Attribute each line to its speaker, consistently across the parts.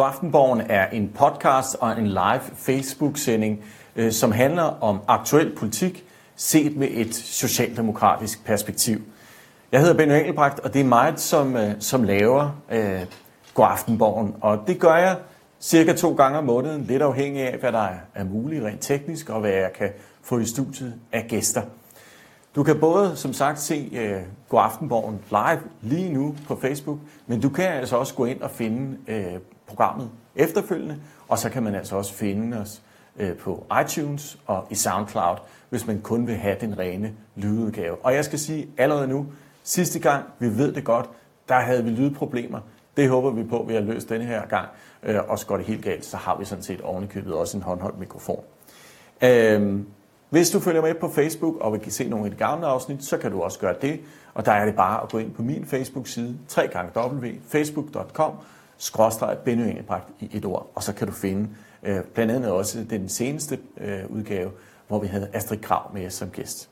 Speaker 1: Godaftenborgen er en podcast og en live Facebook-sending, øh, som handler om aktuel politik set med et socialdemokratisk perspektiv. Jeg hedder Benny Engelbrecht, og det er mig, som, øh, som laver øh, Godaftenborgen. Og det gør jeg cirka to gange om måneden, lidt afhængig af, hvad der er muligt rent teknisk, og hvad jeg kan få i studiet af gæster. Du kan både, som sagt, se øh, God Aftenborgen live lige nu på Facebook, men du kan altså også gå ind og finde øh, programmet efterfølgende, og så kan man altså også finde os øh, på iTunes og i SoundCloud, hvis man kun vil have den rene lydudgave. Og jeg skal sige allerede nu, sidste gang, vi ved det godt, der havde vi lydproblemer. Det håber vi på, at vi har løst denne her gang. Øh, og så går det helt galt, så har vi sådan set ovenikøbet også en håndholdt mikrofon. Uh, hvis du følger med på Facebook og vil se nogle af de gamle afsnit, så kan du også gøre det. Og der er det bare at gå ind på min Facebook-side, www.facebook.com, skråstreg Benny Engelbrecht i et ord. Og så kan du finde øh, blandt andet også den seneste øh, udgave, hvor vi havde Astrid Krav med som gæst.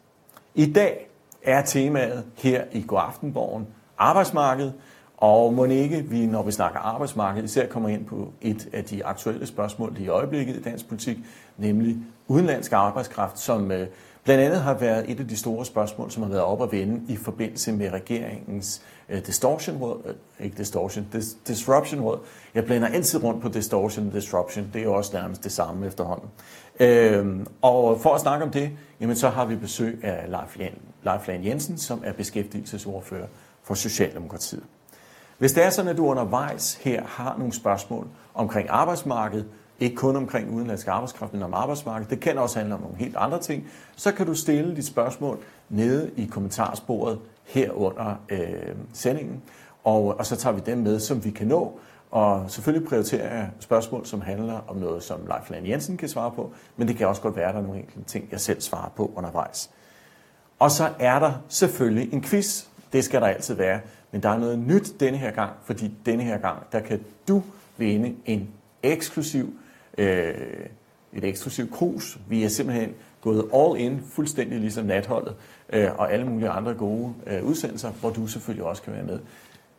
Speaker 1: I dag er temaet her i Godaftenborgen arbejdsmarkedet, og må ikke vi, når vi snakker arbejdsmarked, især kommer ind på et af de aktuelle spørgsmål lige i øjeblikket i dansk politik, nemlig udenlandsk arbejdskraft, som øh, blandt andet har været et af de store spørgsmål, som har været op at vende i forbindelse med regeringens øh, distortion råd, øh, ikke distortion, dis, disruption råd. Jeg blander altid rundt på distortion og disruption, det er jo også nærmest det samme efterhånden. Øhm, og for at snakke om det, jamen så har vi besøg af Leif, Jan, Leif Lan Jensen, som er beskæftigelsesordfører for Socialdemokratiet. Hvis det er sådan, at du undervejs her har nogle spørgsmål omkring arbejdsmarkedet, ikke kun omkring udenlandsk arbejdskraft, men om arbejdsmarkedet, det kan også handle om nogle helt andre ting, så kan du stille dit spørgsmål nede i kommentarsporet her under øh, sendingen, og, og så tager vi dem med, som vi kan nå. Og selvfølgelig prioriterer jeg spørgsmål, som handler om noget, som Leif Land Jensen kan svare på, men det kan også godt være, at der er nogle enkelte ting, jeg selv svarer på undervejs. Og så er der selvfølgelig en quiz. Det skal der altid være. Men der er noget nyt denne her gang, fordi denne her gang, der kan du vinde en eksklusiv, øh, et eksklusivt krus. Vi er simpelthen gået all in, fuldstændig ligesom natholdet, øh, og alle mulige andre gode øh, udsendelser, hvor du selvfølgelig også kan være med.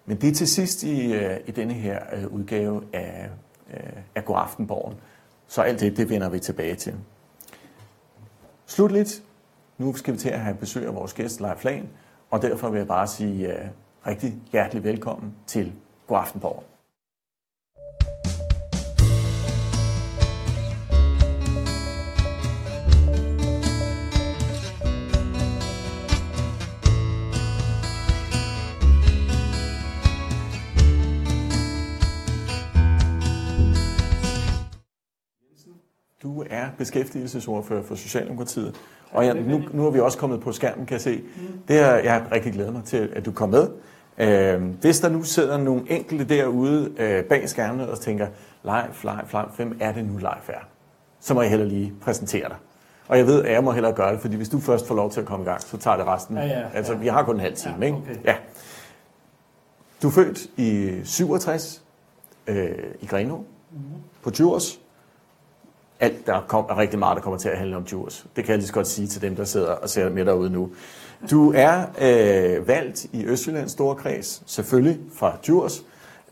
Speaker 1: Men det er til sidst i, øh, i denne her øh, udgave af, øh, af Godaftenborgen. Så alt det, det vender vi tilbage til. Slutligt, nu skal vi til at have besøg af vores gæst, Leif Lan, og derfor vil jeg bare sige øh, rigtig hjertelig velkommen til Godaftenborgen. Du er beskæftigelsesordfører for Socialdemokratiet, og jeg, nu, nu er vi også kommet på skærmen, kan jeg se. Det er, jeg har rigtig glædet mig til, at du kom med. Øh, hvis der nu sidder nogle enkelte derude øh, bag skærmen og tænker, Leif, Leif, Leif, hvem er det nu Leif er? Så må jeg heller lige præsentere dig. Og jeg ved, at jeg må hellere gøre det, fordi hvis du først får lov til at komme i gang, så tager det resten. Ja, ja, altså, ja. vi har kun en halv time, ja, okay. ikke? Ja. Du er født i 67 øh, i Greno mm-hmm. på Djurs alt, der kom, er rigtig meget, der kommer til at handle om Djurs. Det kan jeg lige så godt sige til dem, der sidder og ser med derude nu. Du er øh, valgt i Østjyllands store kreds, selvfølgelig fra Djurs,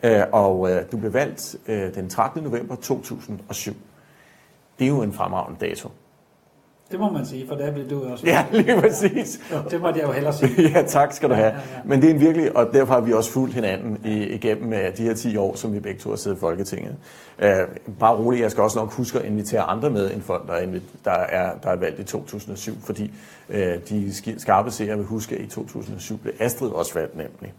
Speaker 1: øh, og øh, du blev valgt øh, den 13. november 2007. Det er jo en fremragende dato.
Speaker 2: Det må man sige, for der blev du også.
Speaker 1: Ja, lige præcis.
Speaker 2: Ja, det må jeg jo hellere sige.
Speaker 1: ja, tak skal du have. Ja, ja, ja. Men det er en virkelig, og derfor har vi også fulgt hinanden i, igennem de her 10 år, som vi begge to har siddet i Folketinget. Uh, bare roligt, jeg skal også nok huske at invitere andre med end folk, der er, der er, der er valgt i 2007, fordi uh, de skarpe seere vil huske, at i 2007 blev Astrid også valgt nemlig.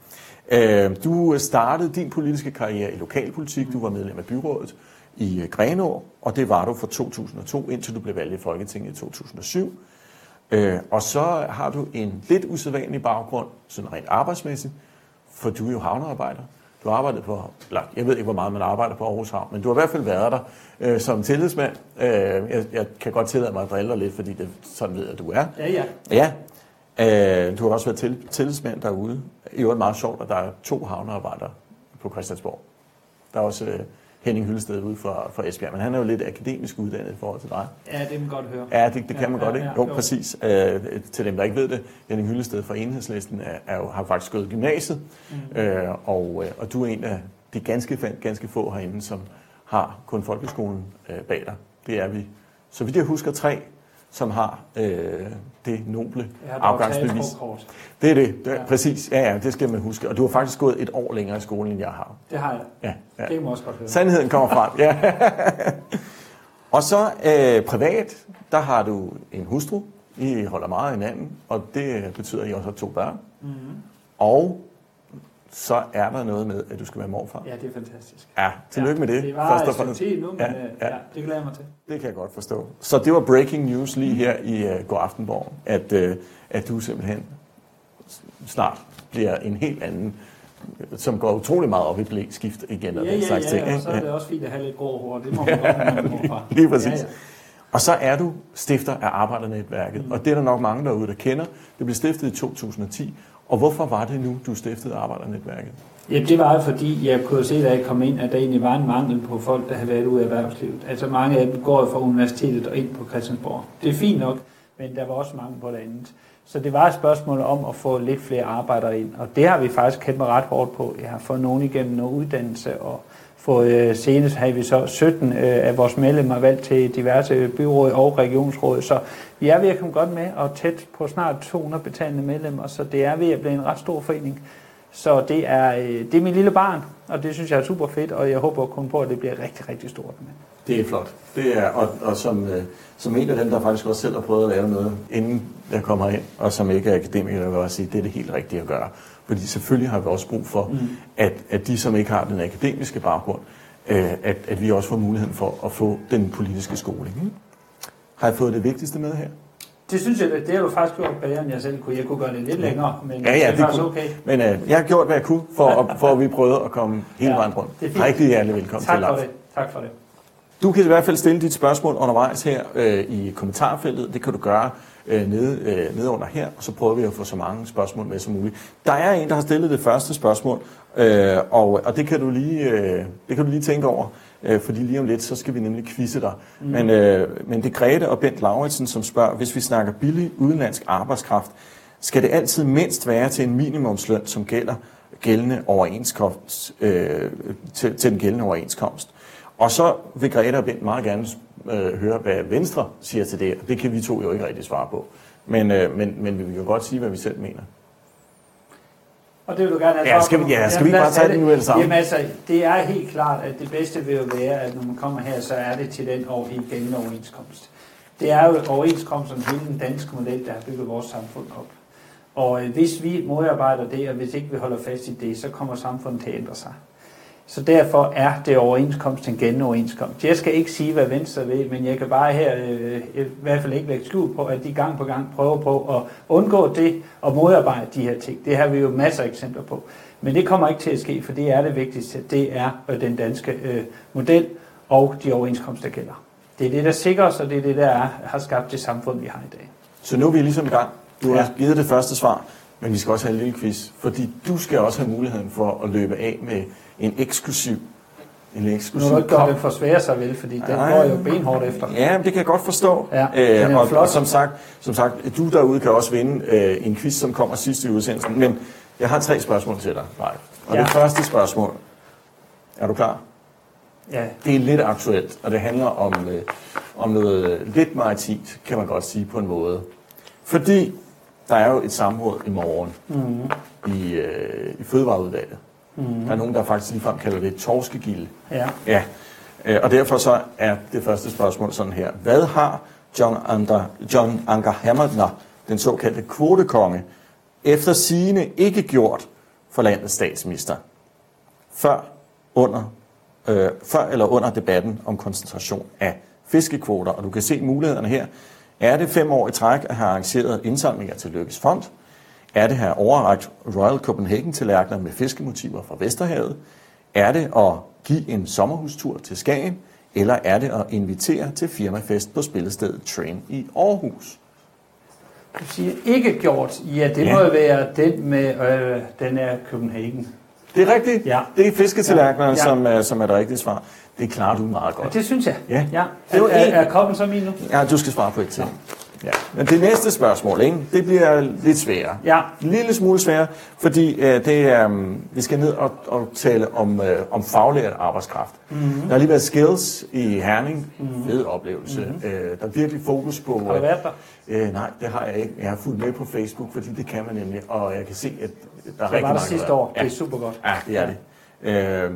Speaker 1: Uh, du startede din politiske karriere i lokalpolitik, du var medlem af byrådet, i øh, Grenå, og det var du fra 2002, indtil du blev valgt i Folketinget i 2007. Øh, og så har du en lidt usædvanlig baggrund, sådan rent arbejdsmæssigt, for du er jo havnearbejder. Du har arbejdet på, eller jeg ved ikke, hvor meget man arbejder på Aarhus Havn, men du har i hvert fald været der øh, som tillidsmand. Øh, jeg, jeg kan godt tillade mig at drille dig lidt, fordi det sådan ved at du er.
Speaker 2: Ja, ja.
Speaker 1: Ja. Øh, du har også været til, tillidsmand derude. I øvrigt meget sjovt, at der er to havnearbejdere på Christiansborg. Der er også øh, Henning Hyllested ude fra, fra Esbjerg, men han er jo lidt akademisk uddannet i forhold til dig.
Speaker 2: Ja, det kan man godt høre.
Speaker 1: Ja, det, det kan ja, man ja, godt, ikke? Ja, jo, jo, præcis. Øh, til dem, der ikke ved det, Henning Hyllested fra Enhedslisten er, er jo, har faktisk gået gymnasiet, mm. øh, og, øh, og du er en af de ganske, ganske få herinde, som har kun folkeskolen øh, bag dig. Det er vi, så vidt jeg husker, tre, som har øh, det noble
Speaker 2: taget
Speaker 1: afgangsbevis. Det er det, det er,
Speaker 2: Ja.
Speaker 1: præcis. Ja, ja, det skal man huske. Og du har faktisk gået et år længere i skolen, end jeg har.
Speaker 2: Det har jeg.
Speaker 1: Ja, ja.
Speaker 2: Det man også godt høre.
Speaker 1: Sandheden kommer frem, ja. og så øh, privat, der har du en hustru. I holder meget af hinanden, og det betyder, at I også har to børn.
Speaker 2: Mhm.
Speaker 1: Og så er der noget med, at du skal være morfar.
Speaker 2: Ja, det er fantastisk.
Speaker 1: Ja, tillykke med det.
Speaker 2: Det var
Speaker 1: først
Speaker 2: et
Speaker 1: og
Speaker 2: stykke
Speaker 1: fremmest.
Speaker 2: tid nu, men
Speaker 1: Ja,
Speaker 2: ja,
Speaker 1: ja.
Speaker 2: ja. det glæder jeg mig til.
Speaker 1: Det kan jeg godt forstå. Så det var breaking news lige her i uh, God Aftenborg, at, uh, at du simpelthen snart bliver en helt anden, som går utrolig meget op i blæskift igen og
Speaker 2: Ja,
Speaker 1: den
Speaker 2: ja,
Speaker 1: slags
Speaker 2: ja,
Speaker 1: ting.
Speaker 2: og
Speaker 1: ikke?
Speaker 2: så er det også fint at have lidt grå hår. Det må man godt, når man morfar.
Speaker 1: Lige præcis.
Speaker 2: Ja, ja.
Speaker 1: Og så er du stifter af Arbejdernetværket,
Speaker 2: Mm.
Speaker 1: og det er der nok mange derude, der kender. Det blev stiftet i 2010. Og hvorfor var det nu, du stiftede Arbejdernetværket?
Speaker 2: Ja, det var fordi, jeg kunne se, da jeg kom ind, at der egentlig var en mangel på folk, der havde været ude i erhvervslivet. Altså mange af dem går fra universitetet og ind på Christiansborg. Det er fint nok, men der var også mange på det andet. Så det var et spørgsmål om at få lidt flere arbejdere ind, og det har vi faktisk kæmpet ret hårdt på. Jeg har fået nogen igennem noget uddannelse, og fået, øh, senest har vi så 17 øh, af vores medlemmer valgt til diverse byråd og regionsråd, så vi er ved at komme godt med, og tæt på snart 200 betalende medlemmer, så det er ved at blive en ret stor forening. Så det er, øh, det er min lille barn, og det synes jeg er super fedt, og jeg håber kun på, at det bliver rigtig, rigtig stort.
Speaker 1: Det er flot. Det er, og, og som, øh, som en af dem, der faktisk også selv har prøvet at lave noget, inden jeg kommer ind, og som ikke er akademiker, vil jeg også sige, det er det helt rigtige at gøre. Fordi selvfølgelig har vi også brug for, mm. at, at de, som ikke har den akademiske baggrund, øh, at, at vi også får muligheden for at få den politiske skoling. Ikke? Har jeg fået det vigtigste med her?
Speaker 2: Det synes jeg, det har du faktisk gjort bedre, end jeg selv kunne. Jeg kunne gøre det lidt længere, men
Speaker 1: Ja, ja,
Speaker 2: det er
Speaker 1: det
Speaker 2: faktisk
Speaker 1: kunne-
Speaker 2: okay.
Speaker 1: Men øh, jeg har gjort, hvad jeg kunne, for, at, for at vi prøvede at komme hele
Speaker 2: Ja,
Speaker 1: vejen rundt.
Speaker 2: det er fint.
Speaker 1: Rigtig hjertelig velkommen
Speaker 2: Tak
Speaker 1: til,
Speaker 2: for
Speaker 1: Lars.
Speaker 2: det. Tak for det.
Speaker 1: Du kan i hvert fald stille dit spørgsmål undervejs her øh, i kommentarfeltet. Det kan du gøre øh, nede, øh, nede under her, og så prøver vi at få så mange spørgsmål med som muligt. Der er en, der har stillet det første spørgsmål, øh, og, og det, kan du lige, øh, det kan du lige tænke over, øh, fordi lige om lidt, så skal vi nemlig quizze dig. Mm. Men, øh, men det er Grete og Bent Lauritsen, som spørger, hvis vi snakker billig udenlandsk arbejdskraft, skal det altid mindst være til en minimumsløn, som gælder gældende overenskomst, øh, til, til den gældende overenskomst. Og så vil Grete og Bent meget gerne øh, høre, hvad Venstre siger til det. Det kan vi to jo ikke rigtig svare på. Men, øh, men, men vi jo godt sige, hvad vi selv mener.
Speaker 2: Og det vil du gerne have
Speaker 1: Ja, skal vi- ja, skal vi ikke bare tage
Speaker 2: have
Speaker 1: det nu med det samme?
Speaker 2: Jamen altså, det er helt klart, at det bedste vil jo være, at når man kommer her, så er det til den over, gældende overenskomst. Det er jo overenskomsten, hele den danske model, der har bygget vores samfund op. Og øh, hvis vi modarbejder det, og hvis ikke vi holder fast i det, så kommer samfundet til at ændre sig. Så derfor er det overenskomst en gældende overenskomst. Jeg skal ikke sige, hvad Venstre vil, men jeg kan bare her øh, i hvert fald ikke lægge skjul på, at de gang på gang prøver på at undgå det og modarbejde de her ting. Det har vi jo masser af eksempler på. Men det kommer ikke til at ske, for det er det vigtigste. Det er øh, den danske øh, model og de overenskomster, der gælder. Det er det, der sikrer os, og det er det, der er, har skabt det samfund, vi har i dag.
Speaker 1: Så nu er vi ligesom i gang. Du har
Speaker 2: Ja.
Speaker 1: givet det første svar, men vi skal også have en lille quiz. Fordi du skal også have muligheden for at løbe af med en eksklusiv en
Speaker 2: Nu
Speaker 1: eksklusiv
Speaker 2: har du ikke gjort
Speaker 1: kop.
Speaker 2: den for svære sig vel, fordi den
Speaker 1: Nej.
Speaker 2: går jo benhårdt efter.
Speaker 1: Ja, men det kan jeg godt forstå.
Speaker 2: Ja, er
Speaker 1: øh, og,
Speaker 2: flot.
Speaker 1: og som sagt, som sagt, du derude kan også vinde øh, en quiz, som kommer sidst i udsendelsen. Men jeg har tre spørgsmål til dig, Nej. Og
Speaker 2: Ja.
Speaker 1: det første spørgsmål, er du klar?
Speaker 2: Ja,
Speaker 1: Det er lidt aktuelt, og det handler om, øh, om noget lidt maritimt, kan man godt sige på en måde. Fordi der er jo et samråd i morgen
Speaker 2: mm,
Speaker 1: i, øh, i Fødevareudvalget.
Speaker 2: mm,
Speaker 1: Der er nogen, der faktisk ligefrem kalder det et torskegilde.
Speaker 2: ja.
Speaker 1: Ja, øh, og derfor så er det første spørgsmål sådan her. Hvad har John, Ander, John Anker Hammerner, den såkaldte kvotekonge, efter sigende ikke gjort for landets statsminister? Før, under, øh, før eller under debatten om koncentration af fiskekvoter. Og du kan se mulighederne her. Er det fem år i træk at have arrangeret indsamlinger til Lykkes Fond? Er det at have overrækt Royal Copenhagen tallerkener med fiskemotiver fra Vesterhavet? Er det at give en sommerhustur til Skagen? Eller er det at invitere til firmafest på spillestedet Train i Aarhus?
Speaker 2: Du siger ikke gjort. Ja, det
Speaker 1: Ja.
Speaker 2: må være den med, øh, den er Copenhagen.
Speaker 1: Det er rigtigt.
Speaker 2: Ja.
Speaker 1: Det er fisketallerkenerne,
Speaker 2: Ja.
Speaker 1: ja. som, er, som er det rigtige svar. Det klarer du meget
Speaker 2: Ja,
Speaker 1: godt.
Speaker 2: det synes jeg.
Speaker 1: Ja.
Speaker 2: ja.
Speaker 1: Det var
Speaker 2: er,
Speaker 1: en-
Speaker 2: er, er koppen så min nu?
Speaker 1: Ja, du skal svare på et til. Ja. Men det næste spørgsmål, ikke? det bliver lidt sværere.
Speaker 2: Ja.
Speaker 1: En lille smule sværere, fordi øh, det er, um, vi skal ned og, og tale om, øh, om faglært arbejdskraft. Mm-hmm. Der har lige været skills i Herning. Mm-hmm. Fed oplevelse. Mm-hmm. Øh, der er virkelig fokus på...
Speaker 2: Har du været der?
Speaker 1: Øh, nej, det har jeg ikke. Jeg har fulgt med på Facebook, fordi det kan man nemlig. Og jeg kan se, at der er
Speaker 2: Det
Speaker 1: rigtig
Speaker 2: var der
Speaker 1: mange,
Speaker 2: sidste
Speaker 1: der-
Speaker 2: år.
Speaker 1: Ja.
Speaker 2: Det er super godt.
Speaker 1: Ja, det er det. Øh,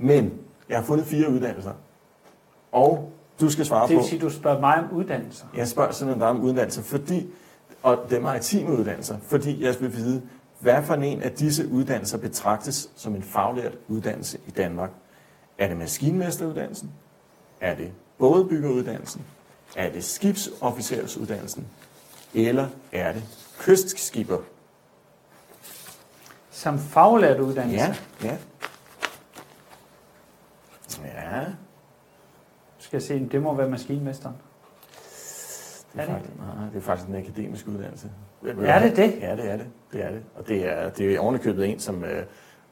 Speaker 1: men jeg har fundet fire uddannelser. Og du skal svare
Speaker 2: Det
Speaker 1: på...
Speaker 2: vil sige, at du spørger mig om uddannelser.
Speaker 1: Jeg spørger simpelthen dig om uddannelser, fordi, og det er maritime uddannelser, fordi jeg vil vide, hvad for en af disse uddannelser betragtes som en faglært uddannelse i Danmark? Er det maskinmesteruddannelsen? Er det bådebyggeruddannelsen? Er det skibsofficersuddannelsen? Eller er det kystskipper?
Speaker 2: Som faglært uddannelse.
Speaker 1: Ja, ja. Ja,
Speaker 2: Skal jeg se, det må være maskinmesteren.
Speaker 1: det er,
Speaker 2: Er det?
Speaker 1: faktisk, nej, det er faktisk en akademisk uddannelse.
Speaker 2: Er det det?
Speaker 1: Ja, det er det. Det er det. Og det er, det er ovenikøbet en, som øh,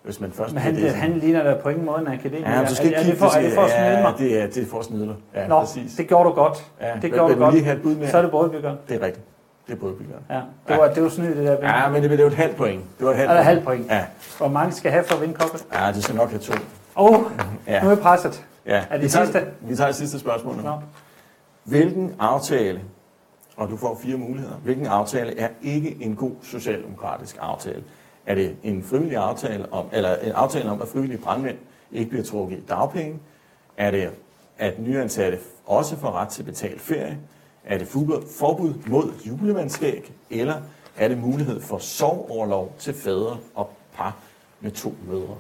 Speaker 1: hvis man først
Speaker 2: Men han,
Speaker 1: det,
Speaker 2: han ligner da på ingen måde en akademiker.
Speaker 1: Ja, du skal ikke
Speaker 2: er, er, det for, er det for at snyde
Speaker 1: ja,
Speaker 2: mig?
Speaker 1: det er, det er for at snyde dig. Ja,
Speaker 2: Nå,
Speaker 1: præcis.
Speaker 2: det gjorde du godt.
Speaker 1: Ja,
Speaker 2: det gjorde du
Speaker 1: du
Speaker 2: godt.
Speaker 1: lige have et bud mere?
Speaker 2: Så er det bådbyggeren.
Speaker 1: Det er rigtigt. Det er bådbyggeren.
Speaker 2: Ja, det var, det var snyd, det der.
Speaker 1: Ja, men det, det jo et halvt point. Det var et halvt
Speaker 2: Er
Speaker 1: point.
Speaker 2: halvt point?
Speaker 1: Ja.
Speaker 2: Hvor mange skal have for at vinde koppet?
Speaker 1: ja, det skal nok have to.
Speaker 2: Åh, oh,
Speaker 1: Ja.
Speaker 2: nu er presset.
Speaker 1: Ja.
Speaker 2: Er det
Speaker 1: vi tager,
Speaker 2: sidste?
Speaker 1: Vi tager det sidste spørgsmål nu.
Speaker 2: Nå.
Speaker 1: Hvilken aftale, og du får fire muligheder, hvilken aftale er ikke en god socialdemokratisk aftale? Er det en frivillig aftale om, eller en aftale om, at frivillige brandmænd ikke bliver trukket i dagpenge? Er det, at nyansatte også får ret til betalt ferie? Er det forbud forbud mod julemandskæg? Eller er det mulighed for sovoverlov til fædre og par med to mødre?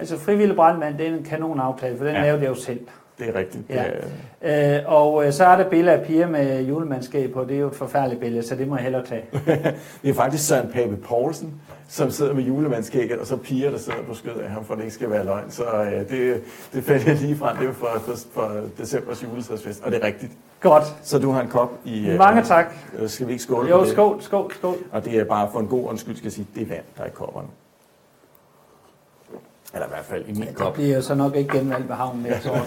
Speaker 2: Altså, frivillig brandmand, det er en kanonaftale, for den
Speaker 1: Ja.
Speaker 2: ja. lavede jeg jo selv.
Speaker 1: Det er rigtigt.
Speaker 2: Ja.
Speaker 1: Er-
Speaker 2: Øh, og øh, så er der billeder af piger med julemandskab på. Det er jo et forfærdeligt billede, så det må jeg hellere tage.
Speaker 1: Det er faktisk Søren Pape Poulsen, som sidder med julemandskægget, og så piger, der sidder på skødet af ham, for det ikke skal være løgn. Så øh, det, det faldt jeg lige fra. Det er fra, fra, fra decembers juletræsfest, og det er rigtigt.
Speaker 2: Godt.
Speaker 1: Så du har en kop i... øh,
Speaker 2: Mange tak.
Speaker 1: øh, Skal vi ikke skåle
Speaker 2: Jo, skål, skål, skål.
Speaker 1: Og det er bare for en god undskyld, skal jeg sige, det er vand, der er i kopperne. Eller i hvert fald i min
Speaker 2: Det
Speaker 1: kop.
Speaker 2: bliver jo så nok ikke genvalgt ved havnen. Jeg tror,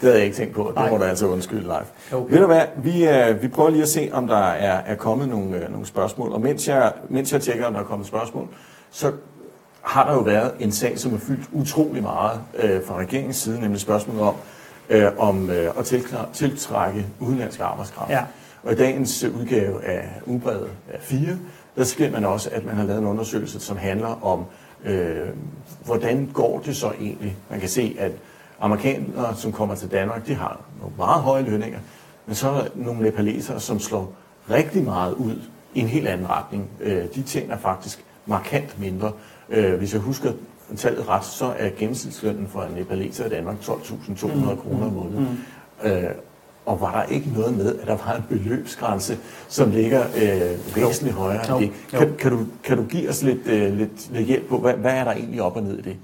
Speaker 1: Det havde jeg ikke tænkt på. Det
Speaker 2: Nej.
Speaker 1: må du altså undskylde, Leif.
Speaker 2: Okay.
Speaker 1: Ved du hvad, vi, øh, vi prøver lige at se, om der er, er kommet nogle, øh, nogle spørgsmål. Og mens jeg, mens jeg tjekker, om der er kommet spørgsmål, så har der jo været en sag, som er fyldt utrolig meget øh, fra regeringens side, nemlig spørgsmålet om, øh, om øh, at tiltrække udenlandsk arbejdskraft.
Speaker 2: Ja.
Speaker 1: Og i dagens øh, udgave af Ugebrevet af 4, der skriver man også, at man har lavet en undersøgelse, som handler om, øh, hvordan går det så egentlig? Man kan se, at amerikanere, som kommer til Danmark, de har nogle meget høje lønninger, men så er der nogle nepalesere, som slår rigtig meget ud i en helt anden retning. Øh, de tjener faktisk markant mindre. Øh, hvis jeg husker tallet ret, så er gennemsnitslønnen for en nepaleser i Danmark 12.200 kroner om måneden. Øh, og var der ikke noget med, at der var en beløbsgrænse, som ligger øh, væsentligt højere
Speaker 2: Jo.
Speaker 1: end det?
Speaker 2: Jo.
Speaker 1: Kan, kan, du, kan du give os lidt, øh, lidt, lidt hjælp på, hvad, hvad er der egentlig op og ned i det?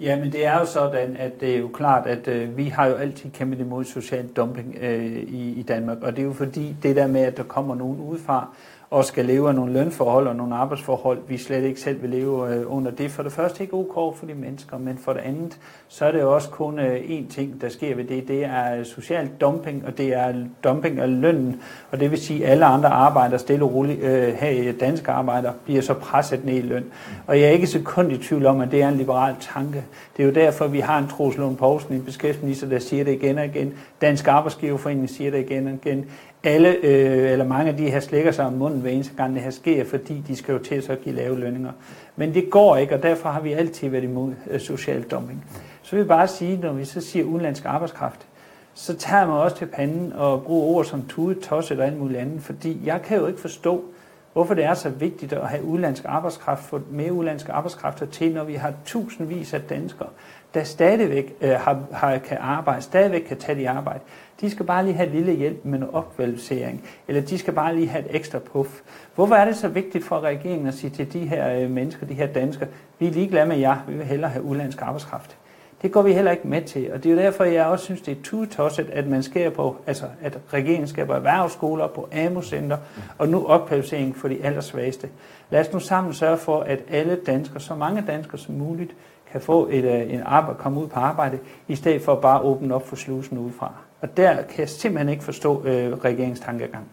Speaker 2: Ja, men det er jo sådan, at det er jo klart, at øh, vi har jo altid kæmpet imod social dumping øh, i, i Danmark. Og det er jo fordi det der med, at der kommer nogen udefra og skal leve af nogle lønforhold og nogle arbejdsforhold, vi slet ikke selv vil leve øh, under det. For det første ikke ok for de mennesker, men for det andet, så er det også kun øh, én ting, der sker ved det. Det er øh, social dumping, og det er dumping af lønnen. Og det vil sige, at alle andre arbejdere, stille og roligt, her i danske arbejdere, bliver så presset ned i løn. Og jeg er ikke sekund i tvivl om, at det er en liberal tanke. Det er jo derfor, vi har en Troels Lund Poulsen, en beskæftigelsesminister, der siger det igen og igen. Dansk Arbejdsgiverforening siger det igen og igen. Alle, øh, eller mange af de her slikker sig om munden hver eneste gang det her sker, fordi de skal jo til så at give lave lønninger. Men det går ikke, og derfor har vi altid været imod øh, social dumping. Så vil jeg bare sige, når vi så siger udenlandsk arbejdskraft, så tager man også til panden og bruger ord som tude, tosset eller alt muligt andet, fordi jeg kan jo ikke forstå, hvorfor det er så vigtigt at have udenlandsk arbejdskraft, få mere udlandske arbejdskrafter til, når vi har tusindvis af danskere, der stadigvæk øh, har, har, kan arbejde, stadigvæk kan tage de arbejde. De skal bare lige have lille hjælp med noget opkvalificering, eller de skal bare lige have et ekstra puff. Hvorfor er det så vigtigt for regeringen at sige til de her øh, mennesker, de her danskere, vi er ligeglade med jer, vi vil hellere have udlandsk arbejdskraft. Det går vi heller ikke med til, og det er jo derfor, jeg også synes, det er tudetosset, at man skærer på, altså at regeringen skaber erhvervsskoler på AMO-center, og nu opkvalificering for de allersvageste. Lad os nu sammen sørge for, at alle danskere, så mange danskere som muligt, kan få et, øh, en arbejde, komme ud på arbejde, i stedet for bare at åbne op for slusen udefra. Og der kan jeg simpelthen ikke forstå øh, regeringens tankegang.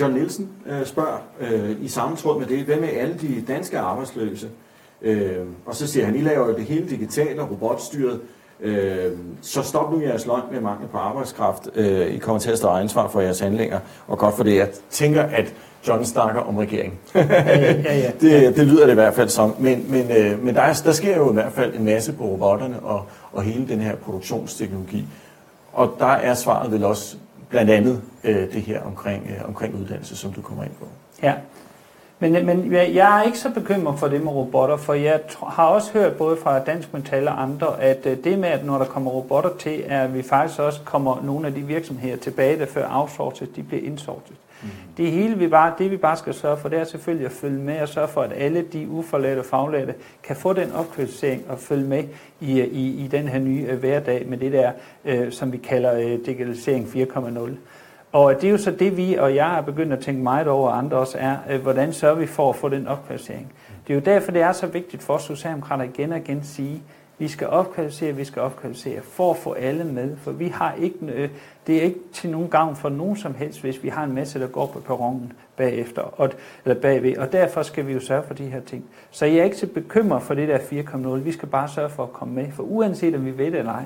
Speaker 1: John Nielsen øh, spørger øh, i samme tråd med det, hvad med alle de danske arbejdsløse? Øh, og så siger han, I laver jo det hele digitalt og robotstyret, øh, så stop nu jeres løgn med mangel på arbejdskraft. Øh, I kommer til at stå ansvar for jeres handlinger, og godt for det. Jeg tænker, at John snakker om regeringen. ja, ja, ja. det, det lyder det i hvert fald som. Men, men, øh, men der, der sker jo i hvert fald en masse på robotterne og, og hele den her produktionsteknologi. Og der er svaret vel også blandt andet øh, det her omkring, øh, omkring uddannelse, som du kommer ind på.
Speaker 2: Ja, men, øh, men jeg er ikke så bekymret for det med robotter, for jeg har også hørt både fra Dansk Metal og andre, at øh, det med, at når der kommer robotter til, er at vi faktisk også kommer nogle af de virksomheder tilbage, der før outsources, de bliver insourcet. Mm. Det hele vi bare, det vi bare skal sørge for, det er selvfølgelig at følge med og sørge for, at alle de uforladte og faglærte kan få den opkvalificering og følge med i, i, i den her nye uh, hverdag med det der, uh, som vi kalder uh, digitalisering 4.0. Og det er jo så det, vi og jeg er begyndt at tænke meget over, og andre også er, uh, hvordan sørger vi for at få den opkvalificering. Det er jo derfor, det er så vigtigt for Socialdemokrater igen og igen at sige, vi skal opkvalificere, vi skal opkvalificere, for at få alle med. For vi har ikke, øh, det er ikke til nogen gavn for nogen som helst, hvis vi har en masse, der går på perronen bagefter, og, eller bagved. Og derfor skal vi jo sørge for de her ting. Så jeg er ikke så bekymret for det der 4.0. Vi skal bare sørge for at komme med. For uanset om vi ved det eller ej,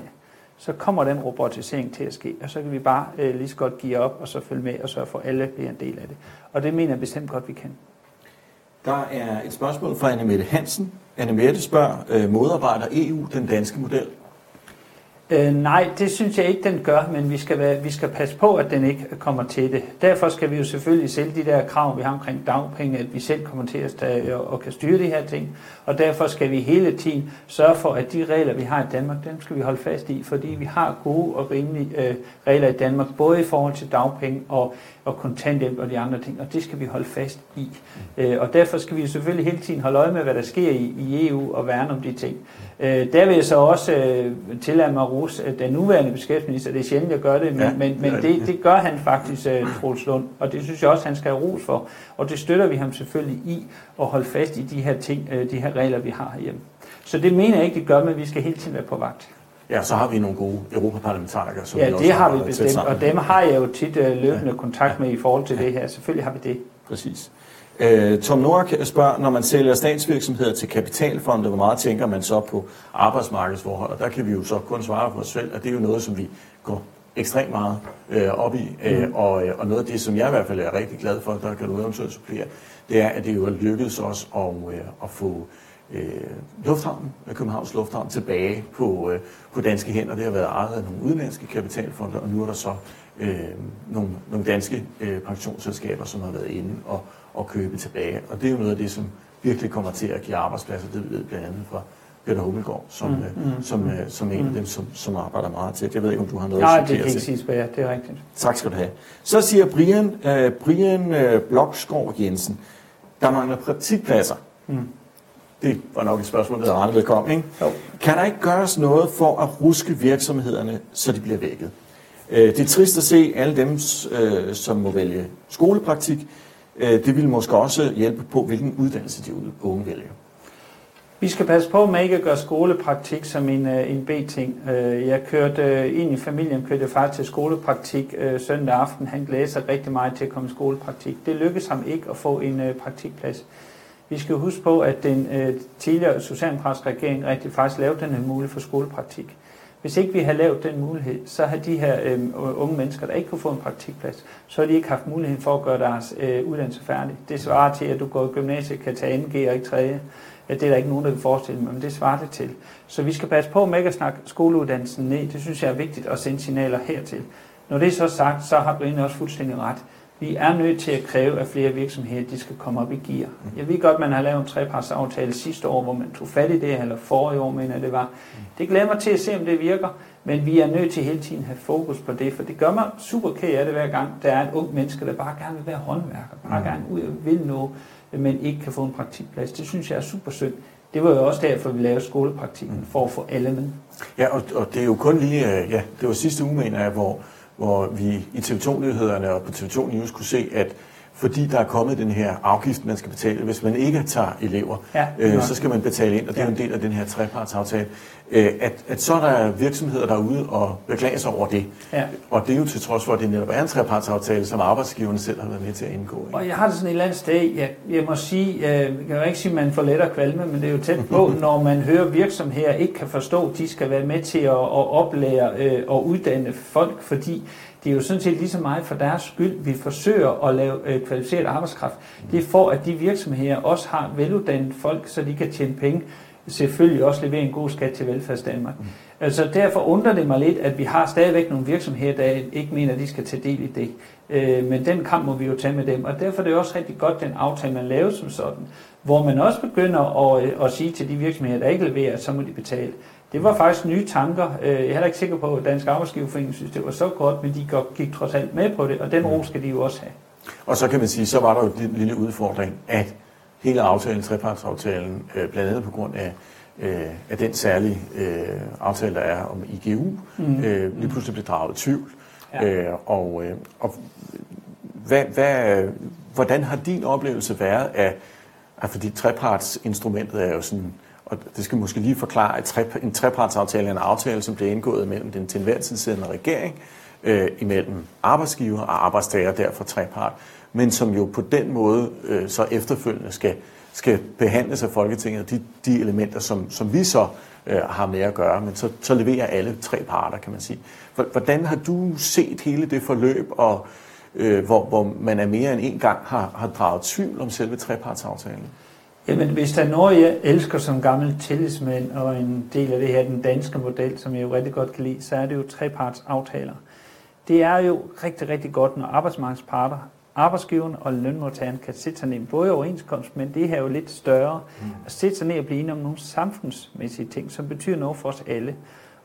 Speaker 2: så kommer den robotisering til at ske. Og så kan vi bare øh, lige så godt give op, og så følge med, og sørge for, at alle bliver en del af det. Og det mener jeg bestemt godt, vi kan.
Speaker 1: Der er et spørgsmål fra Annemette Hansen. Annemette spørger, øh, modarbejder EU den danske model?
Speaker 2: Øh, nej, det synes jeg ikke, den gør, men vi skal, være, vi skal passe på, at den ikke kommer til det. Derfor skal vi jo selvfølgelig sælge de der krav, vi har omkring dagpenge, at vi selv kommer til at tage og, og kan styre de her ting. Og derfor skal vi hele tiden sørge for, at de regler, vi har i Danmark, dem skal vi holde fast i, fordi vi har gode og rimelige øh, regler i Danmark, både i forhold til dagpenge og, og kontanthjælp og de andre ting, og det skal vi holde fast i. Øh, og derfor skal vi selvfølgelig hele tiden holde øje med, hvad der sker i, i EU og værne om de ting. Øh, der vil jeg så også øh, tillade mig at rose den nuværende beskæftigelsesminister. Det er sjældent, jeg gør det, men, ja, men, men det, det gør han faktisk, øh, Troels Lund, og det synes jeg også, han skal have ros for. Og det støtter vi ham selvfølgelig i at holde fast i de her ting, øh, de her regler, vi har herhjemme. Så det mener jeg ikke, det gør, men vi skal hele tiden være på vagt.
Speaker 1: Ja, så har vi nogle gode europaparlamentarikere,
Speaker 2: som ja, det har vi bestemt, og dem har jeg jo tit øh, løbende ja. kontakt med i forhold til ja. det her. Selvfølgelig har vi det.
Speaker 1: Præcis. Øh, Tom Norak spørger, når man sælger statsvirksomheder til kapitalfonde, hvor meget tænker man så på arbejdsmarkedsforhold? Og der kan vi jo så kun svare på os selv, at det er jo noget, som vi går ekstremt meget øh, op i. Øh, mm. og, øh, og noget af det, som jeg i hvert fald er rigtig glad for, der kan du eventuelt supplere, det er, at det jo er lykkedes os at, øh, at få øh, lufthavnen, Københavns Lufthavn, tilbage på, øh, på danske hænder. Det har været ejet af nogle udenlandske kapitalfonde, og nu er der så øh, nogle, nogle danske øh, pensionsselskaber, som har været inde og, og købe tilbage. Og det er jo noget af det, som virkelig kommer til at give arbejdspladser. Det ved blandt andet fra Peter Hummelgaard, som, mm, øh, mm, som, mm, som en af dem, som, som arbejder meget til. Jeg ved ikke, om du har noget
Speaker 2: Nej, at det kan ikke siges bedre. Det er rigtigt.
Speaker 1: Tak skal du have. Så siger Brian, uh, Brian uh, Blokskov Jensen, der mangler praktikpladser. Mm. Det var nok et spørgsmål, der er velkommen. Ikke? Jo. Kan der ikke gøres noget for at ruske virksomhederne, så de bliver vækket? Uh, det er trist at se alle dem, uh, som må vælge skolepraktik, Øh, det vil måske også hjælpe på, hvilken uddannelse de unge vælger.
Speaker 2: Vi skal passe på med ikke at gøre skolepraktik som en, øh, en B-ting. Øh, jeg kørte ind i familien, kørte faktisk til skolepraktik søndag aften. Han glæder sig rigtig meget til at komme i skolepraktik. Det lykkedes ham ikke at få en praktikplads. Vi skal huske på, at den øh, tidligere socialdemokratiske regering rigtig faktisk lavede den her mulighed for skolepraktik. Hvis ikke vi havde lavet den mulighed, så har de her øh, unge mennesker, der ikke kunne få en praktikplads, så har de ikke haft mulighed for at gøre deres øh, uddannelse færdig. Det svarer til, at du går i gymnasiet, kan tage NG og ikke 3. Det er der ikke nogen, der kan forestille mig, men det svarer det til. Så vi skal passe på med ikke at snakke skoleuddannelsen ned. Det synes jeg er vigtigt at sende signaler hertil. Når det er så sagt, så har Brine også fuldstændig ret. Vi er nødt til at kræve, at flere virksomheder de skal komme op i gear. Jeg ved godt, man har lavet en trepartsaftale sidste år, hvor man tog fat i det, eller forrige år, mener det var. Det glæder mig til at se, om det virker, men vi er nødt til hele tiden at have fokus på det, for det gør mig super ked af det hver gang, der er en ung menneske, der bare gerne vil være håndværker, bare gerne ud og vil noget, men ikke kan få en praktikplads. Det synes jeg er super synd. Det var jo også derfor, vi lavede skolepraktikken, for at få alle med.
Speaker 1: Ja, og, og det er jo kun lige, øh, ja, det var sidste uge, mener jeg, hvor, hvor vi i TV2-nyhederne og på TV2 News kunne se, at fordi der er kommet den her afgift, man skal betale, hvis man ikke tager elever,
Speaker 2: Ja,
Speaker 1: øh, så skal man betale ind, og det er en del af den her trepartsaftale. Øh, at, at så er der virksomheder derude og beklager sig over det.
Speaker 2: Ja.
Speaker 1: Og det er jo til trods for, at det netop er en trepartsaftale, som arbejdsgiverne selv har været med til at indgå. Ikke?
Speaker 2: Og jeg har det sådan et eller andet sted, jeg, jeg må sige, øh, jeg kan jo ikke sige, at man får lettere kvalme, men det er jo tæt på, når man hører virksomheder ikke kan forstå, at de skal være med til at, at oplære øh, og uddanne folk, fordi det er jo sådan set lige så meget for deres skyld, vi forsøger at lave øh, kvalificeret arbejdskraft. Det er for, at de virksomheder også har veluddannede folk, så de kan tjene penge, selvfølgelig også levere en god skat til velfærdsdanmark. Altså derfor undrer det mig lidt, at vi har stadigvæk nogle virksomheder, der ikke mener, at de skal tage del i det. Øh, men den kamp må vi jo tage med dem, og derfor er det også rigtig godt, den aftale, man laver som sådan, hvor man også begynder at, øh, at sige til de virksomheder, der ikke leverer, så må de betale. Det var faktisk nye tanker. Øh, Jeg er heller ikke sikker på, at Dansk Arbejdsgiverforening synes, det var så godt, men de gik trods alt med på det, og den ro skal de jo også have.
Speaker 1: Og så kan man sige, så var der jo en lille udfordring, at hele aftalen, trepartsaftalen, øh, blandt andet på grund af, øh, af den særlige øh, aftale, der er om IGU, mm. øh, lige pludselig blev draget i tvivl.
Speaker 2: Ja.
Speaker 1: Øh, og øh, og hvad, hvad, hvordan har din oplevelse været af, af fordi trepartsinstrumentet er jo sådan, og det skal måske lige forklare, at en trepartsaftale er en aftale, som bliver indgået mellem den til enhver tid siddende regering, øh, imellem arbejdsgiver og arbejdstager, derfor trepart, men som jo på den måde øh, så efterfølgende skal, skal behandles af Folketinget, de, de elementer, som, som vi så øh, har med at gøre, men så, så leverer alle tre parter, kan man sige. Hvordan har du set hele det forløb, og øh, hvor, hvor man er mere end en gang har, har draget tvivl om selve trepartsaftalen?
Speaker 2: Jamen, hvis der er noget, jeg elsker som gammel tillidsmand og en del af det her, den danske model, som jeg jo rigtig godt kan lide, så er det jo trepartsaftaler. Det er jo rigtig, rigtig godt, når arbejdsmarkedsparter, arbejdsgiveren og lønmodtageren kan sætte sig ned, både i overenskomst, men det her er jo lidt større, at sætte sig ned og blive enige om nogle samfundsmæssige ting, som betyder noget for os alle.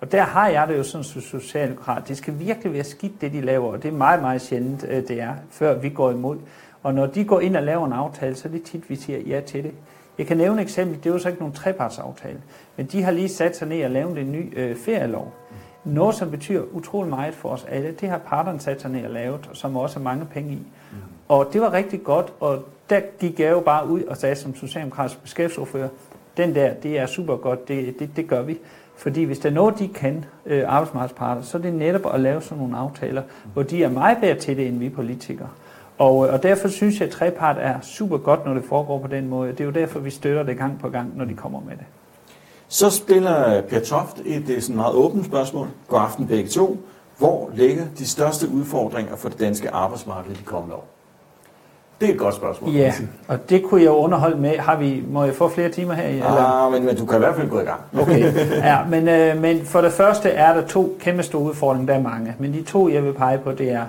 Speaker 2: Og der har jeg det jo sådan som socialdemokrat. Det skal virkelig være skidt, det de laver, og det er meget, meget sjældent, øh, det er, før vi går imod. Og når de går ind og laver en aftale, så er det tit, vi siger ja til det. Jeg kan nævne et eksempel, det er jo så ikke nogen trepartsaftale, men de har lige sat sig ned og lavet en ny øh, ferielov. Noget, som betyder utrolig meget for os alle, det har parterne sat sig ned og lavet, og som også er mange penge i. Og det var rigtig godt, og der gik jeg jo bare ud og sagde som socialdemokratisk beskæftigelsesordfører, den der, det er super godt, det, det, det gør vi. Fordi hvis der er noget, de kan, øh, arbejdsmarkedsparter, så er det netop at lave sådan nogle aftaler, hvor de er meget bedre til det, end vi politikere. Og, øh, og derfor synes jeg, at trepart er super godt, når det foregår på den måde. Det er jo derfor, vi støtter det gang på gang, når de kommer med det.
Speaker 1: Så stiller Per Toft et øh, sådan meget åbent spørgsmål. God aften begge to. Hvor ligger de største udfordringer for det danske arbejdsmarked i de kommende år? Det er et godt spørgsmål.
Speaker 2: Ja, og det kunne jeg underholde med. Har vi, må jeg få flere timer her? i- Eller?
Speaker 1: Ah, men, men du kan i hvert fald gå i gang.
Speaker 2: Okay, ja, men, øh, men for det første er der to kæmpe store udfordringer, der er mange. Men de to, jeg vil pege på, det er,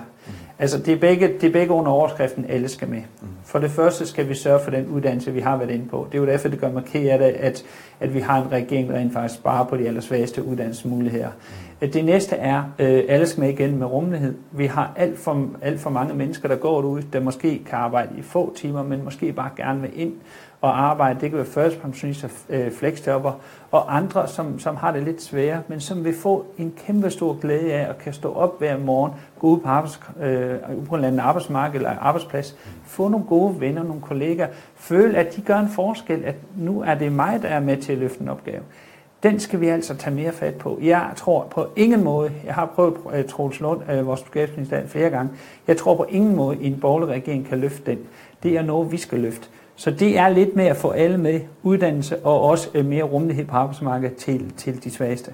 Speaker 2: altså det er begge, det er begge under overskriften, alle skal med. For det første skal vi sørge for den uddannelse, vi har været inde på. Det er jo derfor, det gør af det, at, at vi har en regering, der rent faktisk sparer på de allersvageste uddannelsesmuligheder. Det næste er, øh, alle skal med igen med rummelighed. Vi har alt for, alt for mange mennesker, der går ud, der måske kan arbejde i få timer, men måske bare gerne vil ind at arbejde. Det kan være førtidspensionister, øh, flexjobber og andre, som, som har det lidt sværere, men som vil få en kæmpe stor glæde af at kan stå op hver morgen, gå ud på, arbejds, øh, på en eller anden arbejdsmarked eller arbejdsplads, få nogle gode venner, nogle kollegaer, føle, at de gør en forskel, at nu er det mig, der er med til at løfte en opgave. Den skal vi altså tage mere fat på. Jeg tror på ingen måde, jeg har prøvet uh, Troels Lund, uh, vores beskæftigelsesminister, flere gange, jeg tror på ingen måde, en borgerlig regering kan løfte den. Det er noget, vi skal løfte. Så det er lidt med at få alle med uddannelse og også uh, mere rummelighed på arbejdsmarkedet til, til de svageste.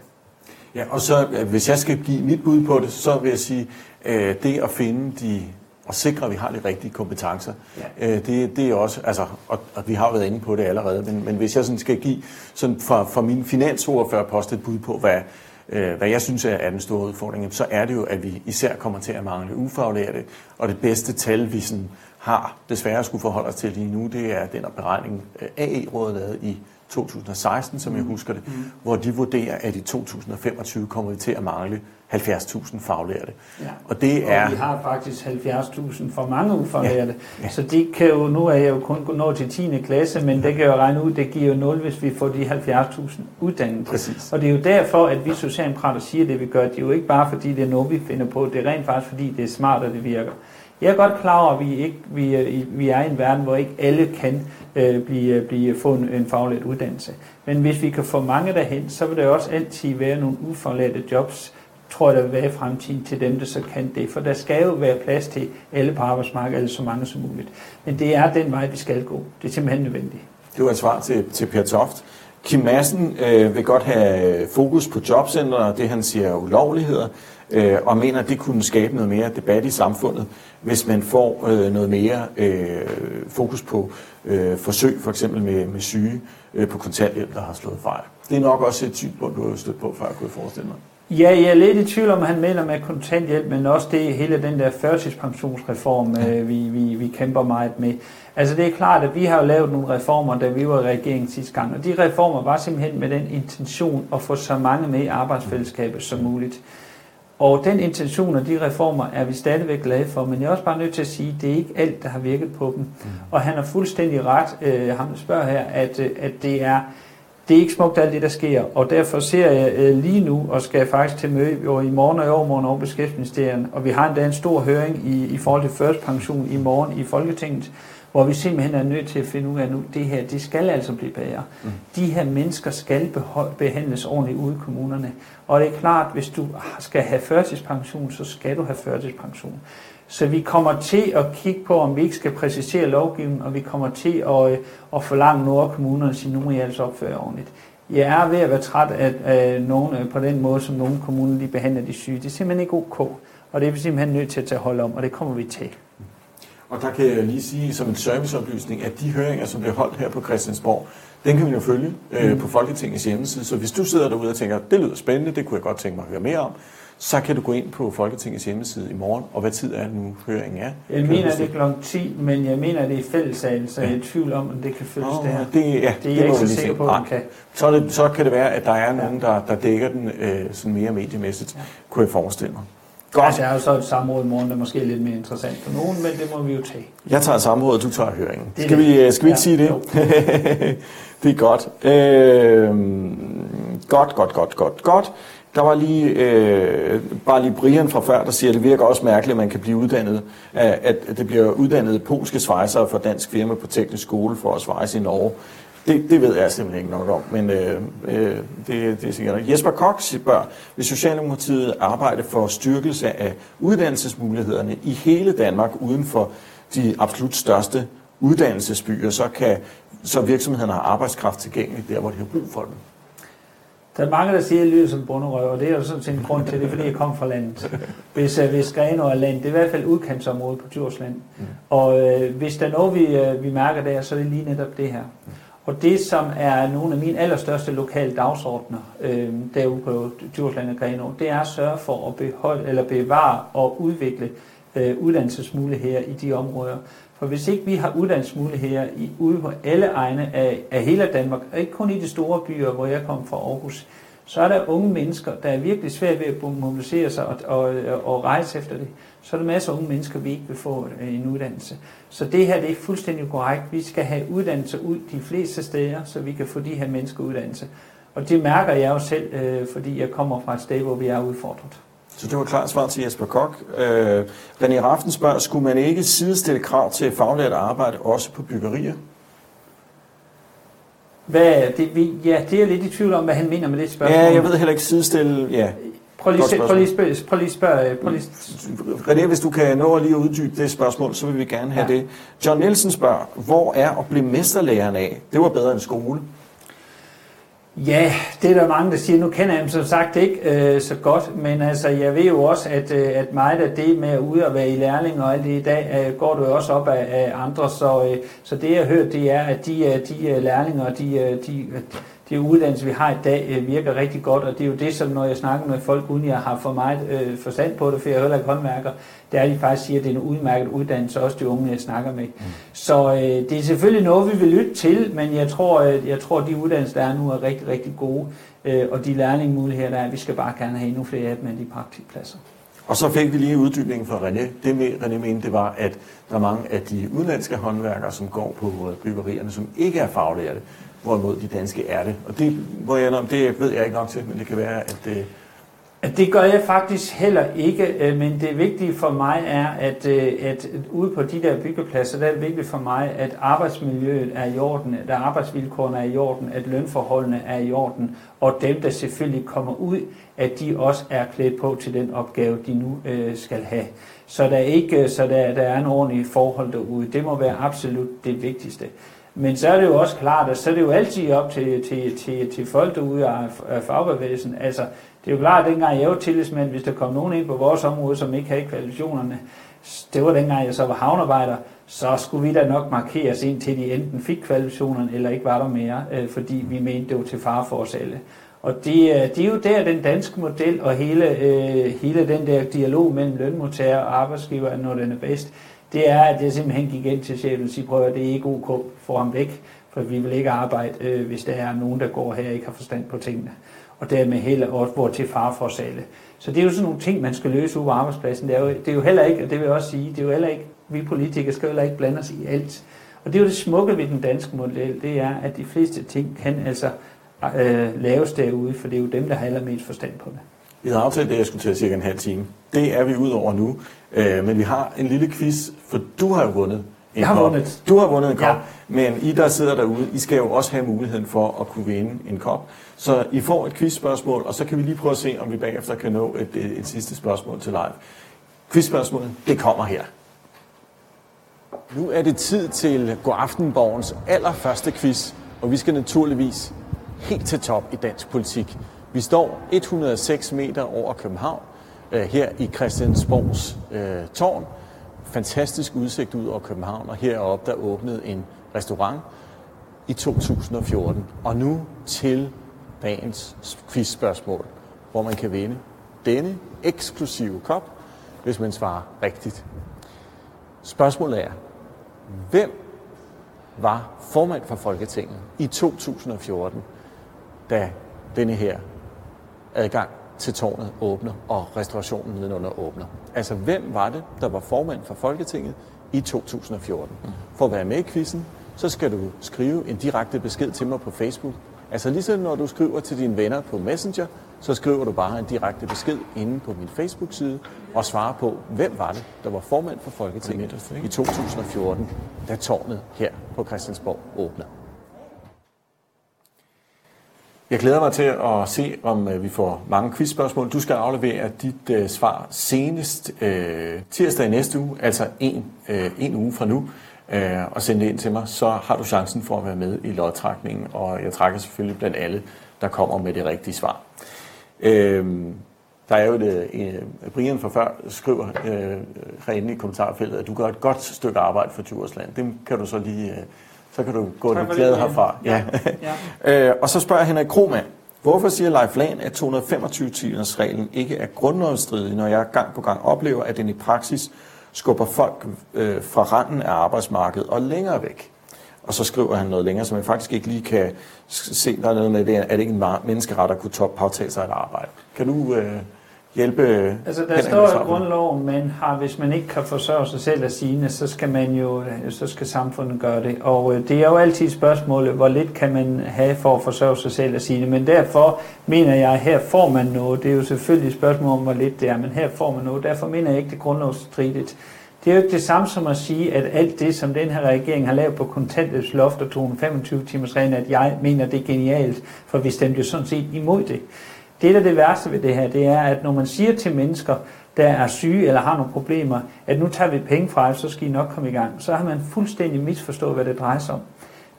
Speaker 1: Ja, og så øh, hvis jeg skal give mit bud på det, så vil jeg sige, øh, det at finde de og sikre, at vi har de rigtige kompetencer. Ja. Øh, det, det er også, altså, og, og vi har været inde på det allerede, men, men hvis jeg sådan skal give sådan fra, fra min finansordførerpost et bud på, hvad, øh, hvad jeg synes er, er den store udfordring, så er det jo, at vi især kommer til at mangle ufaglærte, og det bedste tal, vi sådan har desværre skulle forholde os til lige nu, det er den beregning, øh, AE-rådet lavede i 2016, som jeg husker det, mm. hvor de vurderer, at i 2025 kommer vi til at mangle 70.000 faglærte.
Speaker 2: Ja.
Speaker 1: Og det er...
Speaker 2: Og vi har faktisk 70.000 for mange ufaglærte.
Speaker 1: Ja,
Speaker 2: Ja.
Speaker 1: ja.
Speaker 2: Så det kan jo, nu er jeg jo kun nået til 10. klasse, men det kan jo regne ud, det giver jo 0, hvis vi får de 70.000 uddannet.
Speaker 1: Præcis.
Speaker 2: Og det er jo derfor, at vi socialdemokrater siger det, vi gør. Det er jo ikke bare fordi, det er noget, vi finder på. Det er rent faktisk, fordi det er smart, og det virker. Jeg er godt klar over, at vi, ikke, vi, øh, vi er i en verden, hvor ikke alle kan øh, blive, øh, blive, få en, en faglært uddannelse. Men hvis vi kan få mange derhen, så vil der også altid være nogle ufaglærte jobs, tror jeg, der vil være i fremtiden til dem, der så kan det. For der skal jo være plads til alle på arbejdsmarkedet, eller så mange som muligt. Men det er den vej, vi skal gå. Det er simpelthen nødvendigt.
Speaker 1: Det var et svar til, til Per Toft. Kim Madsen øh, vil godt have fokus på jobcenter og det, han siger ulovligheder, øh, og mener, at det kunne skabe noget mere debat i samfundet, hvis man får øh, noget mere øh, fokus på øh, forsøg, for eksempel med, med syge øh, på kontanthjælp, der har slået fejl. Det er nok også et synspunkt, du har stødt på, før jeg kunne forestille mig.
Speaker 2: Ja, jeg er lidt i tvivl om, han mener med kontanthjælp, men også det hele den der førtidspensionsreform, øh, vi, vi, vi kæmper meget med. Altså det er klart, at vi har lavet nogle reformer, da vi var i regeringen sidste gang, og de reformer var simpelthen med den intention at få så mange med i arbejdsfællesskabet som muligt. Og den intention og de reformer er vi stadigvæk glade for, men jeg er også bare nødt til at sige, at det er ikke alt, der har virket på dem. Mm. Og han har fuldstændig ret, øh, ham spørger her, at, øh, at det er det er ikke smukt alt det, der sker, og derfor ser jeg øh, lige nu, og skal faktisk til møde jo i morgen og i overmorgen over Beskæftigelsesministeriet, og vi har endda en stor høring i, i forhold til førstpension i morgen i Folketinget, hvor vi simpelthen er nødt til at finde ud af nu, det her, det skal altså blive bedre. Mm. De her mennesker skal behandles ordentligt ude i kommunerne. Og det er klart, hvis du skal have førtidspension, så skal du have førtidspension. Så vi kommer til at kigge på, om vi ikke skal præcisere lovgivningen, og vi kommer til at, øh, at forlange Nordkommunerne sin nu i altså opføre ordentligt. Jeg er ved at være træt af, af nogen øh, på den måde, som nogle kommuner de behandler de syge. Det er simpelthen ikke ok, og det er vi simpelthen nødt til at tage hold om, og det kommer vi til.
Speaker 1: Og der kan jeg lige sige som en serviceoplysning, at de høringer, som bliver holdt her på Christiansborg, den kan vi jo følge øh, mm. på Folketingets hjemmeside. Så hvis du sidder derude og tænker, det lyder spændende, det kunne jeg godt tænke mig at høre mere om, så kan du gå ind på Folketingets hjemmeside i morgen. Og hvad tid er det nu, høringen er?
Speaker 2: Jeg mener, det er kl. 10, men jeg mener, det er i fællesal, så ja. jeg er i tvivl om, at det kan følges oh, det her.
Speaker 1: Det, ja,
Speaker 2: det er jeg ikke så sikker på, at kan.
Speaker 1: Så, det, så kan det være, at der er nogen, der, der dækker den øh, sådan mere mediemæssigt, ja. kunne jeg forestille mig.
Speaker 2: Godt. Altså, jeg har jo så et samråd i morgen, der er måske lidt mere interessant for nogen, men det må vi jo tage.
Speaker 1: Jeg tager samråd, og du tager høringen. Det skal, vi, øh, skal vi ikke ja, sige det? det er godt. Øh, godt, godt, godt, godt, godt. Der var lige, øh, bare lige Brian fra før, der siger, at det virker også mærkeligt, at man kan blive uddannet, at det bliver uddannet polske svejsere for dansk firma på teknisk skole for at svejse i Norge. Det, det ved jeg simpelthen ikke nok om, men øh, øh, det, det er sikkert Jesper Koch spørger, hvis Socialdemokratiet arbejder for styrkelse af uddannelsesmulighederne i hele Danmark uden for de absolut største uddannelsesbyer, så kan så virksomhederne har arbejdskraft tilgængeligt der, hvor de har brug for dem.
Speaker 2: Der er mange, der siger, at jeg lyder som bunderøv, og det er jo sådan set en grund til det, fordi jeg kommer fra landet. Hvis, uh, hvis Greno er land, det er i hvert fald udkantsområdet på Djursland. Mm. Og uh, hvis der er noget, vi, uh, vi mærker der, så er det lige netop det her. Og det, som er nogle af mine allerstørste lokale dagsordner øh, derude på Djursland og Grenå, det er at sørge for at beholde, eller bevare og udvikle øh, uddannelsesmuligheder i de områder. For hvis ikke vi har uddannelsesmuligheder i, ude på alle egne af, af hele Danmark, og ikke kun i de store byer, hvor jeg kommer fra Aarhus, så er der unge mennesker, der er virkelig svært ved at mobilisere sig og, og, og rejse efter det. Så er der masser af unge mennesker, vi ikke vil få øh, en uddannelse. Så det her det er fuldstændig korrekt. Vi skal have uddannelse ud de fleste steder, så vi kan få de her mennesker uddannelse. Og det mærker jeg jo selv, øh, fordi jeg kommer fra et sted, hvor vi er udfordret.
Speaker 1: Så det var klart svar til Jesper Kok. Øh, René Raften spørger, skulle man ikke sidestille krav til faglært arbejde også på byggerier?
Speaker 2: Hvad, det, vi, ja, det er lidt i tvivl om, hvad han mener med det spørgsmål.
Speaker 1: Ja, jeg ved heller ikke sidestille, ja.
Speaker 2: Prøv lige, prøv lige, spørg, prøv lige spørg, prøv lige...
Speaker 1: René, hvis du kan nå at lige uddybe det spørgsmål, så vil vi gerne have ja. det. John Nielsen spørger, hvor er at blive mesterlæreren af? Det var bedre end skole.
Speaker 2: Ja, det er der mange, der siger. Nu kender jeg dem som sagt ikke øh, så godt, men altså, jeg ved jo også, at, øh, at meget af det med at ud og være i lærling og alt det i dag, øh, går du jo også op af, af andre. Så, øh, så det jeg har hørt, det er, at de, øh, de øh, lærlinger, de, øh, de, de uddannelser, vi har i dag, øh, virker rigtig godt, og det er jo det, som når jeg snakker med folk, uden jeg har for meget øh, forstand på det, for jeg er heller ikke håndværker, det er, at de faktisk siger, at det er en udmærket uddannelse, også de unge, jeg snakker med. Mm. Så øh, det er selvfølgelig noget, vi vil lytte til, men jeg tror, øh, jeg tror at de uddannelser, der er nu, er rigtig, rigtig gode, øh, og de lærlingmuligheder, der er, vi skal bare gerne have endnu flere af dem end de praktikpladser.
Speaker 1: Og så fik vi lige uddybningen fra René. Det med René mente, det var, at der er mange af de udenlandske håndværkere, som går på byggerierne, som ikke er faglærte, hvorimod de danske er det. Og det, hvor jeg, det ved jeg ikke nok til, men det kan være, at øh, det...
Speaker 2: Det gør jeg faktisk heller ikke, øh, men det vigtige for mig er, at, øh, at ude på de der byggepladser, der er det vigtigt for mig, at arbejdsmiljøet er i orden, at arbejdsvilkårene er i orden, at lønforholdene er i orden, og dem, der selvfølgelig kommer ud, at de også er klædt på til den opgave, de nu øh, skal have. Så der ikke, så der, der er en ordentlig forhold derude. Det må være absolut det vigtigste. Men så er det jo også klart, at så er det jo altid op til, til, til, til folk derude af, fagbevægelsen. Altså, det er jo klart, at dengang jeg var tillidsmand, hvis der kom nogen ind på vores område, som ikke havde kvalifikationerne, det var dengang jeg så var havnarbejder, så skulle vi da nok markeres ind til de enten fik kvalifikationerne, eller ikke var der mere, øh, fordi vi mente, det var til fare for os alle. Og det, øh, det er jo der, den danske model og hele, øh, hele den der dialog mellem lønmodtager og arbejdsgiver, når den er bedst, det er, at jeg simpelthen gik ind til chefen og siger, prøv at det er ikke ok, få ham væk, for vi vil ikke arbejde, øh, hvis der er nogen, der går her og ikke har forstand på tingene. Og dermed heller også hvor til far for os alle. Så det er jo sådan nogle ting, man skal løse ude på arbejdspladsen. Det er, jo, det er jo heller ikke, og det vil jeg også sige, det er jo heller ikke, vi politikere skal heller ikke blande os i alt. Og det er jo det smukke ved den danske model, det er, at de fleste ting kan altså øh, laves derude, for det er jo dem, der har allermest forstand på det.
Speaker 1: Vi havde aftalt, at jeg skulle tage cirka en halv time. Det er vi ud over nu. Øh, men vi har en lille quiz, for du har jo vundet en
Speaker 2: jeg har
Speaker 1: kop.
Speaker 2: vundet.
Speaker 1: Du har vundet en kop.
Speaker 2: Ja.
Speaker 1: Men I, der sidder derude, I skal jo også have muligheden for at kunne vinde en kop. Så I får et quizspørgsmål, og så kan vi lige prøve at se, om vi bagefter kan nå et, et, et sidste spørgsmål til live. Quizspørgsmålet, det kommer her. Nu er det tid til Godaftenborgens allerførste quiz, og vi skal naturligvis helt til top i dansk politik. Vi står 106 meter over København, øh, her i Christiansborgs øh, tårn. Fantastisk udsigt ud over København, og heroppe der åbnede en restaurant i 2014. Og nu til dagens quizspørgsmål, hvor man kan vinde denne eksklusive kop, hvis man svarer rigtigt. Spørgsmålet er, hvem var formand for Folketinget i 2014, da denne her adgang til tårnet åbner, og restaurationen nedenunder åbner. Altså, hvem var det, der var formand for Folketinget i 2014? For at være med i quizzen, så skal du skrive en direkte besked til mig på Facebook. Altså ligesom når du skriver til dine venner på Messenger, så skriver du bare en direkte besked inde på min Facebook-side og svarer på, hvem var det, der var formand for Folketinget i 2014, da tårnet her på Christiansborg åbner. Jeg glæder mig til at se, om øh, vi får mange quizspørgsmål. Du skal aflevere dit uh, svar senest uh, tirsdag i næste uge, altså en, uh, en uge fra nu, uh, og sende det ind til mig. Så har du chancen for at være med i lodtrækningen, og jeg trækker selvfølgelig blandt alle, der kommer med det rigtige svar. Uh, der er jo det, uh, Brian fra før skriver uh, herinde i kommentarfeltet, at du gør et godt stykke arbejde for Djursland. Det kan du så lige... Uh, så kan du gå lidt glad herfra. Ja. ja. øh, og så spørger Henrik Krohmann, hvorfor siger Leif Lahn, at 225 reglen ikke er grundlovsstridig, når jeg gang på gang oplever, at den i praksis skubber folk øh, fra randen af arbejdsmarkedet og længere væk? Og så skriver han noget længere, som jeg faktisk ikke lige kan se, der er noget med, det, er det ikke en menneskeret at kunne top påtage sig et arbejde? Kan du øh, hjælpe
Speaker 2: Altså der står i grundloven, man har, hvis man ikke kan forsørge sig selv af sine, så skal man jo, så skal samfundet gøre det. Og øh, det er jo altid spørgsmålet, hvor lidt kan man have for at forsørge sig selv af sine. Men derfor mener jeg, at her får man noget. Det er jo selvfølgelig et spørgsmål om, hvor lidt det er, men her får man noget. Derfor mener jeg ikke, det er grundlovsstridigt. Det er jo ikke det samme som at sige, at alt det, som den her regering har lavet på kontanthjælpsloft og 225 timers regel, at jeg mener, det er genialt, for vi stemte jo sådan set imod det. Det, der er det værste ved det her, det er, at når man siger til mennesker, der er syge eller har nogle problemer, at nu tager vi penge fra jer, så skal I nok komme i gang, så har man fuldstændig misforstået, hvad det drejer sig om.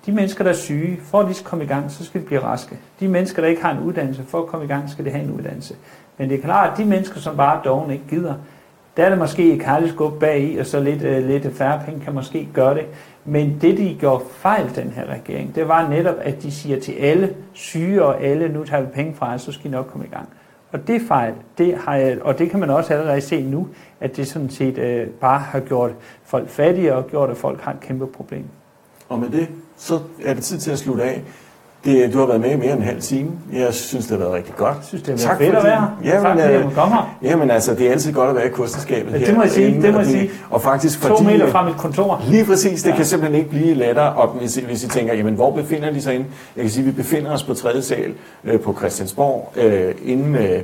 Speaker 2: De mennesker, der er syge, for at de skal komme i gang, så skal de blive raske. De mennesker, der ikke har en uddannelse, for at komme i gang, skal de have en uddannelse. Men det er klart, at de mennesker, som bare doven ikke gider, der er det måske et kærligt skub bag i, og så lidt, øh, lidt færre penge kan måske gøre det. Men det, de gjorde fejl, den her regering, det var netop, at de siger til alle syge og alle, nu tager vi penge fra jer, så skal I nok komme i gang. Og det fejl, det har jeg, og det kan man også allerede se nu, at det sådan set øh, bare har gjort folk fattige og gjort, at folk har et kæmpe problem.
Speaker 1: Og med det, så er det tid til at slutte af. Det, du har været med i mere end en halv time. Jeg synes, det har været rigtig godt. Jeg
Speaker 2: synes, det har været fedt at være her.
Speaker 1: Ja,
Speaker 2: tak, fordi
Speaker 1: øh,
Speaker 2: komme her.
Speaker 1: Jamen altså, det er altid godt at være i kosteskabet
Speaker 2: Ja,
Speaker 1: her.
Speaker 2: det må jeg sige,
Speaker 1: Inden-
Speaker 2: det må
Speaker 1: og
Speaker 2: jeg sige.
Speaker 1: Og faktisk
Speaker 2: To
Speaker 1: fordi...
Speaker 2: meter fra mit kontor.
Speaker 1: Lige præcis, det ja. kan simpelthen ikke blive lettere op, hvis hvis I tænker, jamen hvor befinder de sig inde? Jeg kan sige, at vi befinder os på tredje sal øh, på Christiansborg, øh, inde øh,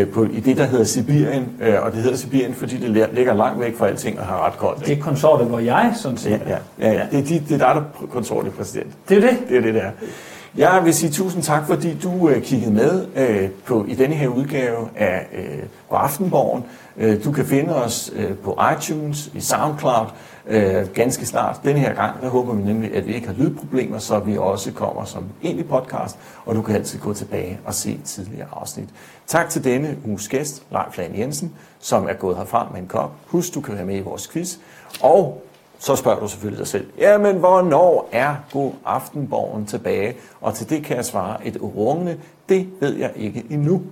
Speaker 1: øh, på, i det, der hedder Sibirien. Øh, og det hedder Sibirien, fordi det lig- ligger langt væk fra alting og har ret koldt.
Speaker 2: Det er konsortet, hvor jeg sådan set
Speaker 1: Ja, ja, ja, ja. Det, er de, det er dig, der er konsortet præsident.
Speaker 2: Det er det.
Speaker 1: Det er det, der. Jeg vil sige tusind tak, fordi du øh, kiggede med øh, på, i denne her udgave af øh, på Aftenborgen. Øh, du kan finde os øh, på iTunes, i SoundCloud, øh, ganske snart. Denne her gang, der håber vi nemlig, at vi ikke har lydproblemer, så vi også kommer som egentlig podcast, og du kan altid gå tilbage og se tidligere afsnit. Tak til denne uges gæst, Leif Lahn Jensen, som er gået herfra med en kop. Husk, du kan være med i vores quiz. Og så spørger du selvfølgelig dig selv, jamen hvornår er God Aftenborgen tilbage? Og til det kan jeg svare et rungende, det ved jeg ikke endnu.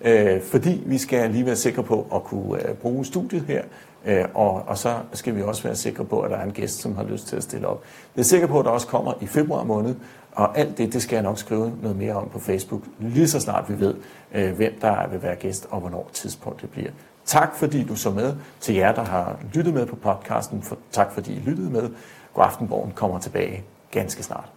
Speaker 1: Øh, fordi vi skal lige være sikre på at kunne øh, bruge studiet her, øh, og, og så skal vi også være sikre på, at der er en gæst, som har lyst til at stille op. Jeg er sikker på, at der også kommer i februar måned, og alt det, det skal jeg nok skrive noget mere om på Facebook, lige så snart vi ved, øh, hvem der vil være gæst, og hvornår tidspunkt det bliver. Tak fordi du så med. Til jer, der har lyttet med på podcasten, for, tak fordi I lyttede med. God aften, kommer tilbage ganske snart.